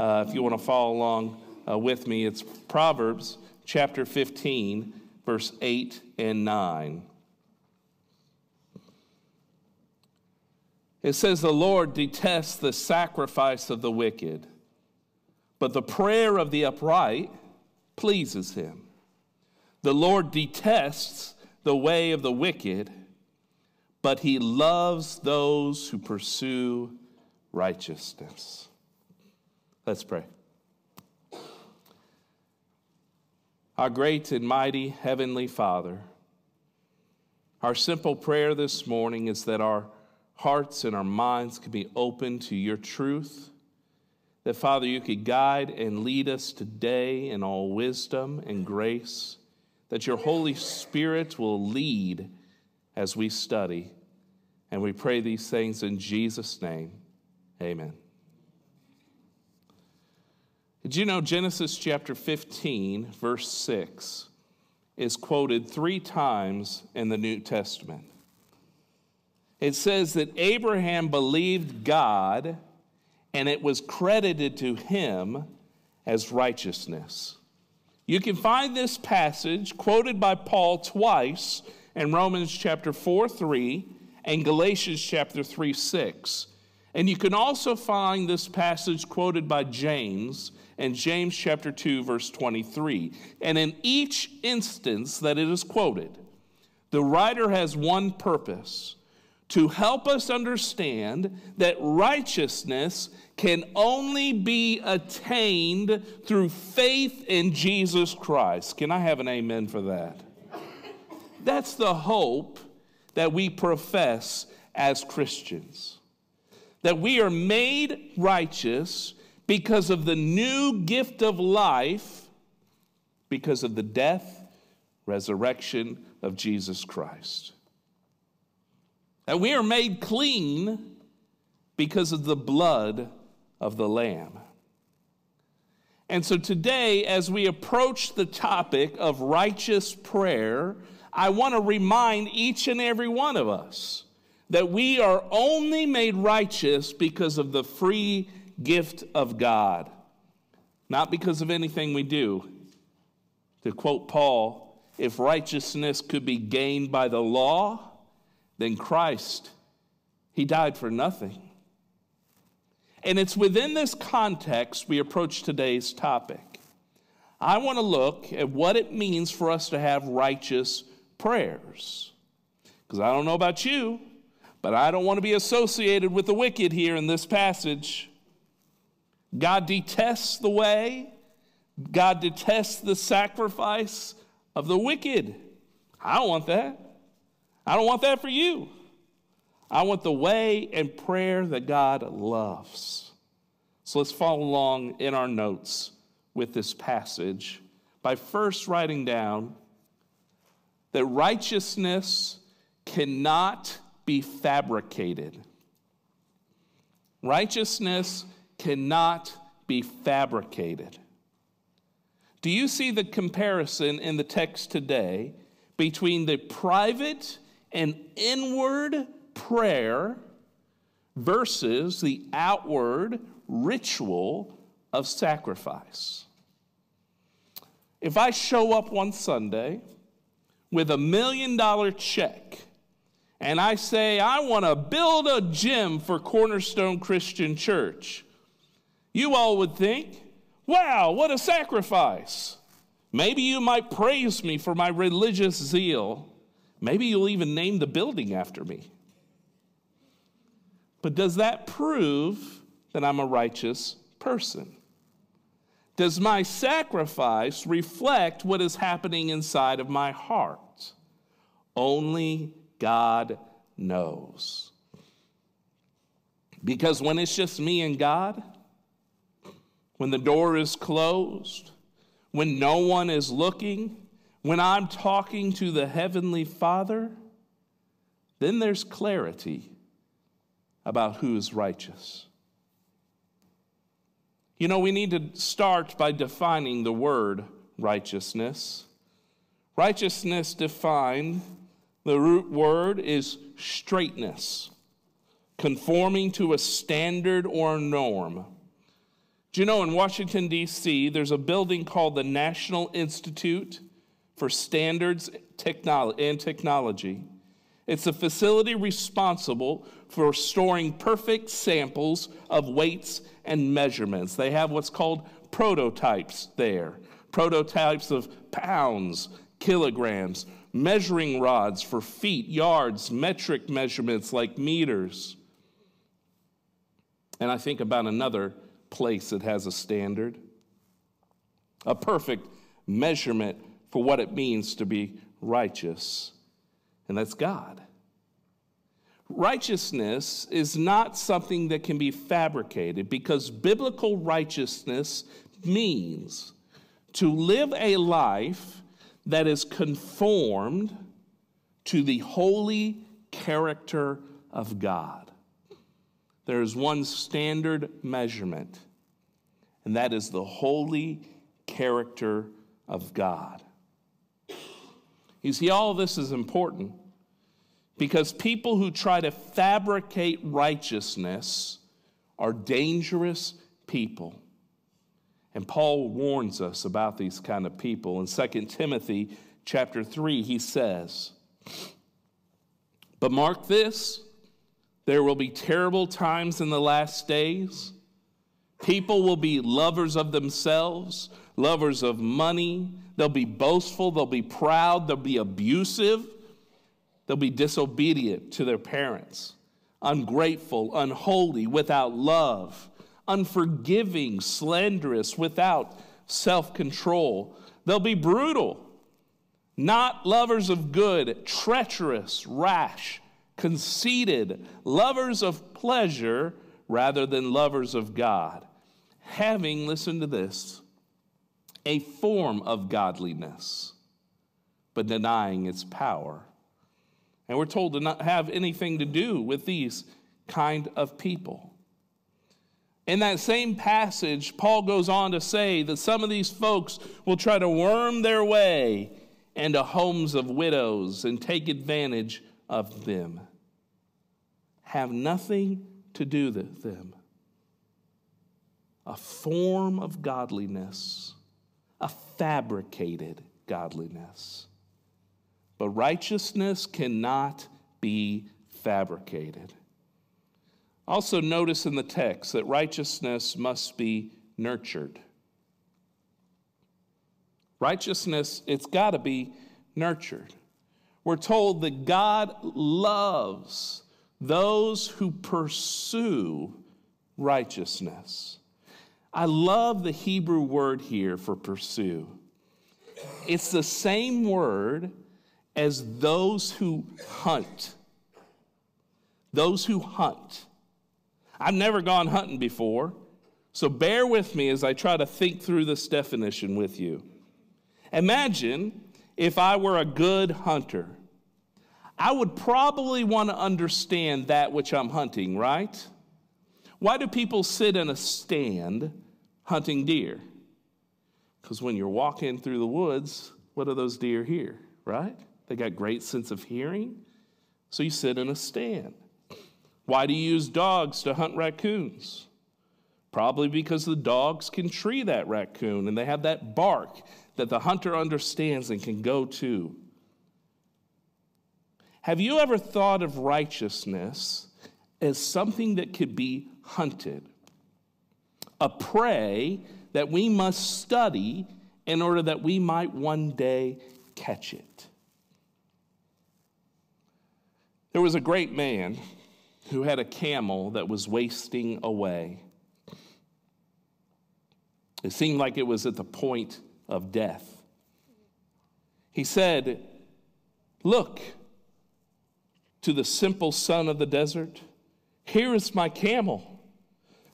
Uh, if you want to follow along uh, with me, it's Proverbs chapter 15, verse 8 and 9. It says, The Lord detests the sacrifice of the wicked, but the prayer of the upright pleases him. The Lord detests the way of the wicked, but he loves those who pursue righteousness. Let's pray. Our great and mighty Heavenly Father, our simple prayer this morning is that our hearts and our minds could be open to your truth. That, Father, you could guide and lead us today in all wisdom and grace. That your Holy Spirit will lead as we study. And we pray these things in Jesus' name. Amen. Did you know Genesis chapter 15, verse 6, is quoted three times in the New Testament? It says that Abraham believed God and it was credited to him as righteousness. You can find this passage quoted by Paul twice in Romans chapter 4 3 and Galatians chapter 3 6. And you can also find this passage quoted by James in James chapter 2 verse 23. And in each instance that it is quoted, the writer has one purpose to help us understand that righteousness can only be attained through faith in Jesus Christ. Can I have an amen for that? That's the hope that we profess as Christians. That we are made righteous because of the new gift of life, because of the death, resurrection of Jesus Christ. That we are made clean because of the blood of the Lamb. And so today, as we approach the topic of righteous prayer, I want to remind each and every one of us that we are only made righteous because of the free gift of God, not because of anything we do. To quote Paul, if righteousness could be gained by the law, then Christ, He died for nothing. And it's within this context we approach today's topic. I want to look at what it means for us to have righteous prayers. Because I don't know about you, but I don't want to be associated with the wicked here in this passage. God detests the way, God detests the sacrifice of the wicked. I don't want that. I don't want that for you. I want the way and prayer that God loves. So let's follow along in our notes with this passage by first writing down that righteousness cannot be fabricated. Righteousness cannot be fabricated. Do you see the comparison in the text today between the private and inward prayer versus the outward ritual of sacrifice. If I show up one Sunday with a million dollar check and I say, I want to build a gym for Cornerstone Christian Church, you all would think, wow, what a sacrifice. Maybe you might praise me for my religious zeal. Maybe you'll even name the building after me. But does that prove that I'm a righteous person? Does my sacrifice reflect what is happening inside of my heart? Only God knows. Because when it's just me and God, when the door is closed, when no one is looking, when I'm talking to the Heavenly Father, then there's clarity about who is righteous. You know, we need to start by defining the word righteousness. Righteousness defined, the root word is straightness, conforming to a standard or norm. Do you know in Washington, D.C., there's a building called the National Institute for Standards and Technology? It's a facility responsible for storing perfect samples of weights and measurements. They have what's called prototypes there prototypes of pounds, kilograms, measuring rods for feet, yards, metric measurements like meters. And I think about another place that has a standard, a perfect measurement for what it means to be righteous, and that's God. Righteousness is not something that can be fabricated because biblical righteousness means to live a life that is conformed to the holy character of God. There is one standard measurement, and that is the holy character of God. You see, all this is important because people who try to fabricate righteousness are dangerous people. And Paul warns us about these kind of people. In 2 Timothy chapter 3, he says, But mark this, there will be terrible times in the last days. People will be lovers of themselves, lovers of money. They'll be boastful, they'll be proud, they'll be abusive, they'll be disobedient to their parents, ungrateful, unholy, without love unforgiving, slanderous, without self control. They'll be brutal, not lovers of good, treacherous, rash, conceited, lovers of pleasure rather than lovers of God. Having, listen to this, a form of godliness, but denying its power. And we're told to not have anything to do with these kind of people. In that same passage, Paul goes on to say that some of these folks will try to worm their way into homes of widows and take advantage of them. Have nothing to do with them. A form of godliness, a fabricated godliness. But righteousness cannot be fabricated. Also, notice in the text that righteousness must be nurtured. Righteousness, it's got to be nurtured. We're told that God loves those who pursue righteousness. I love the Hebrew word here for pursue. It's the same word as those who hunt. Those who hunt. I've never gone hunting before, so bear with me as I try to think through this definition with you. Imagine if I were a good hunter. I would probably want to understand that which I'm hunting, right? Why do people sit in a stand hunting deer? Because when you're walking through the woods, what do those deer hear, right? They got great sense of hearing. So you sit in a stand. Why do you use dogs to hunt raccoons? Probably because the dogs can tree that raccoon and they have that bark that the hunter understands and can go to. Have you ever thought of righteousness as something that could be hunted? A prey that we must study in order that we might one day catch it. There was a great man who had a camel that was wasting away. It seemed like it was at the point of death. He said, Look to the simple son of the desert. Here is my camel.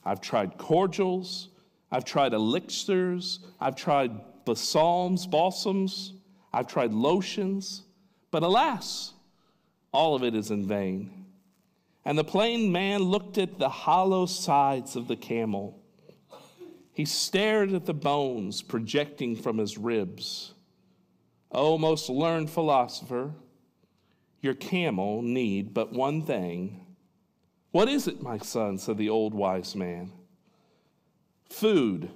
I've tried cordials, I've tried elixirs, I've tried balsams, balsams, I've tried lotions, but alas, all of it is in vain. And the plain man looked at the hollow sides of the camel. He stared at the bones projecting from his ribs. O most learned philosopher, your camel need but one thing. What is it, my son? said the old wise man. Food,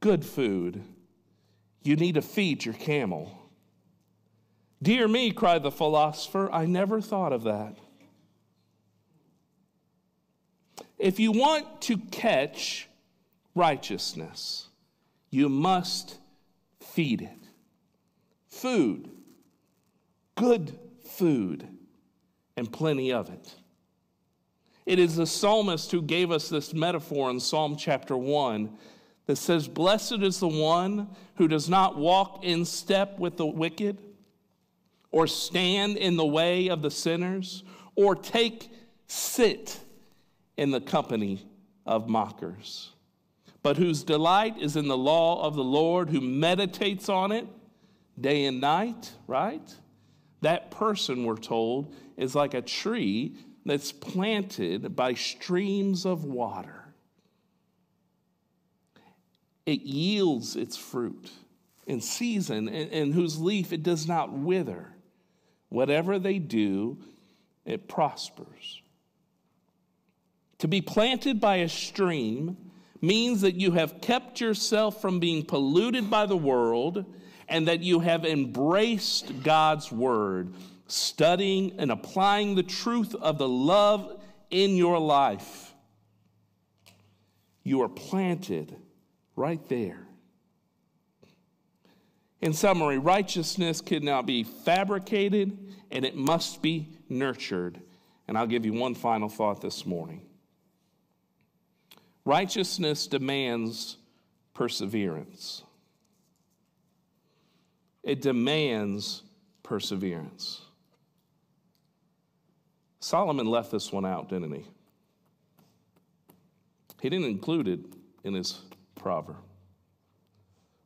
good food. You need to feed your camel. Dear me, cried the philosopher, I never thought of that. If you want to catch righteousness, you must feed it. Food, good food, and plenty of it. It is the psalmist who gave us this metaphor in Psalm chapter 1 that says, Blessed is the one who does not walk in step with the wicked or stand in the way of the sinners, or take sit in the company of mockers, but whose delight is in the law of the Lord, who meditates on it day and night, right? That person, we're told, is like a tree that's planted by streams of water. It yields its fruit in season, and, and whose leaf it does not wither. Whatever they do, it prospers. To be planted by a stream means that you have kept yourself from being polluted by the world and that you have embraced God's word, studying and applying the truth of the love in your life. You are planted right there. In summary, righteousness cannot be fabricated and it must be nurtured. And I'll give you one final thought this morning. Righteousness demands perseverance. It demands perseverance. Solomon left this one out, didn't he? He didn't include it in his proverb.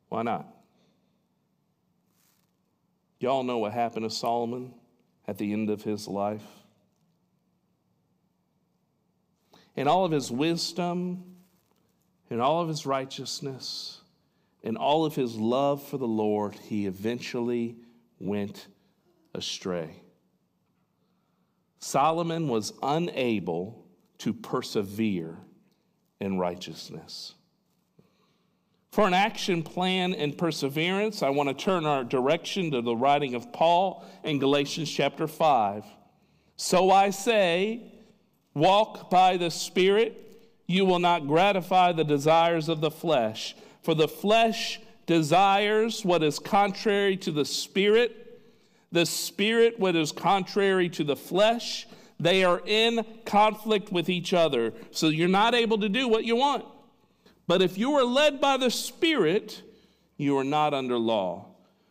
Why not? Y'all know what happened to Solomon at the end of his life? In all of his wisdom, in all of his righteousness, in all of his love for the Lord, he eventually went astray. Solomon was unable to persevere in righteousness. For an action plan and perseverance, I want to turn our direction to the writing of Paul in Galatians chapter 5. So I say, walk by the Spirit, you will not gratify the desires of the flesh. For the flesh desires what is contrary to the Spirit, the Spirit what is contrary to the flesh. They are in conflict with each other. So you're not able to do what you want. But if you are led by the Spirit, you are not under law.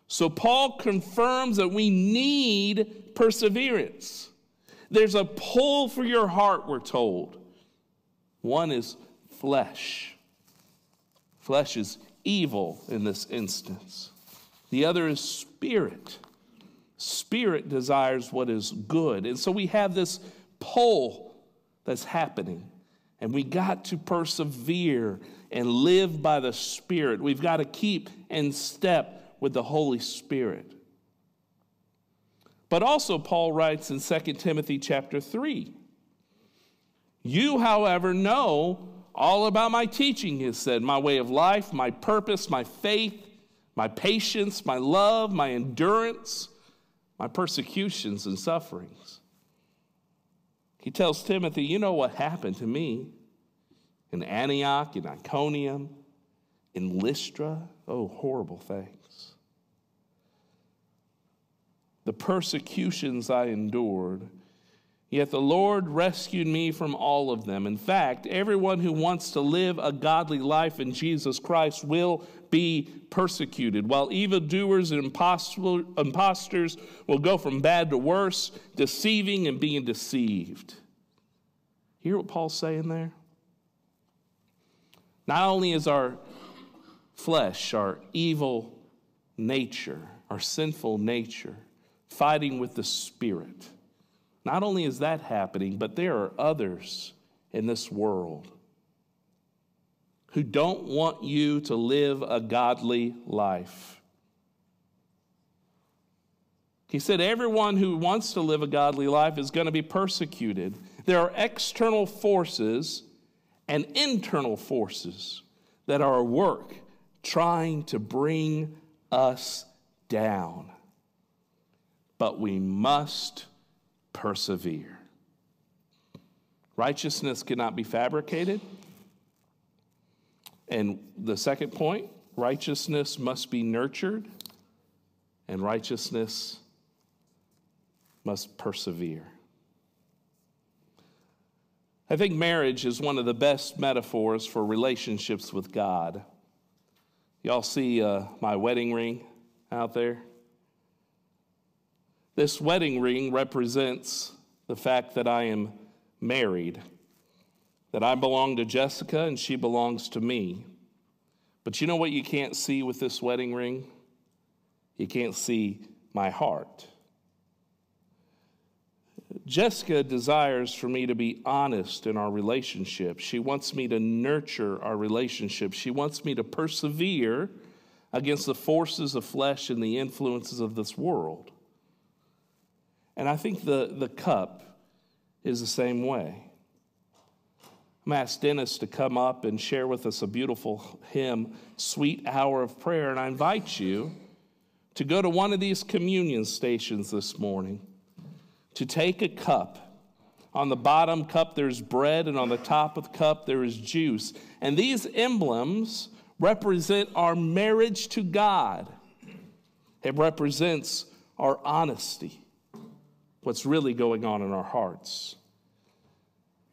So Paul confirms that we need perseverance. There's a pull for your heart, we're told. One is flesh. Flesh is evil in this instance. The other is spirit. Spirit desires what is good. And so we have this pull that's happening. And we got to persevere and live by the Spirit. We've got to keep in step with the Holy Spirit. But also Paul writes in 2 Timothy chapter 3. You, however, know all about my teaching, he said, my way of life, my purpose, my faith, my patience, my love, my endurance, my persecutions and sufferings. He tells Timothy, You know what happened to me in Antioch, in Iconium, in Lystra. Oh, horrible things. The persecutions I endured, yet the Lord rescued me from all of them. In fact, everyone who wants to live a godly life in Jesus Christ will be persecuted, while evildoers and impostors will go from bad to worse, deceiving and being deceived. Hear what Paul's saying there? Not only is our flesh, our evil nature, our sinful nature, fighting with the Spirit, not only is that happening, but there are others in this world who don't want you to live a godly life. He said, Everyone who wants to live a godly life is going to be persecuted. There are external forces and internal forces that are at work trying to bring us down. But we must persevere. Righteousness cannot be fabricated. And the second point righteousness must be nurtured, and righteousness must persevere. I think marriage is one of the best metaphors for relationships with God. Y'all see uh, my wedding ring out there? This wedding ring represents the fact that I am married, that I belong to Jessica and she belongs to me. But you know what you can't see with this wedding ring? You can't see my heart. Jessica desires for me to be honest in our relationship. She wants me to nurture our relationship. She wants me to persevere against the forces of flesh and the influences of this world. And I think the, the cup is the same way. I'm asked Dennis to come up and share with us a beautiful hymn, Sweet Hour of Prayer. And I invite you to go to one of these communion stations this morning, to take a cup. On the bottom cup, there's bread, and on the top of the cup, there is juice. And these emblems represent our marriage to God, it represents our honesty what's really going on in our hearts.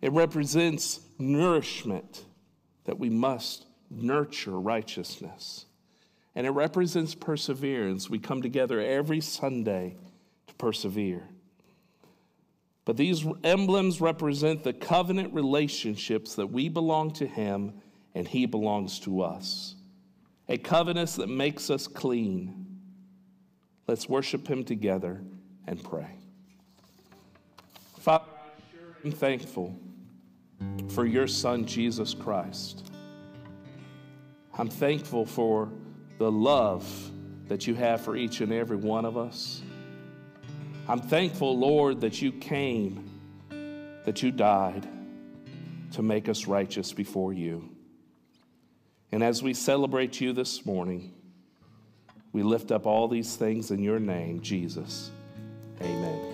It represents nourishment that we must nurture righteousness. And it represents perseverance. We come together every Sunday to persevere. But these emblems represent the covenant relationships that we belong to Him and He belongs to us. A covenant that makes us clean. Let's worship Him together and pray. Father, I'm thankful for your Son, Jesus Christ. I'm thankful for the love that you have for each and every one of us. I'm thankful, Lord, that you came, that you died to make us righteous before you. And as we celebrate you this morning, we lift up all these things in your name, Jesus. Amen.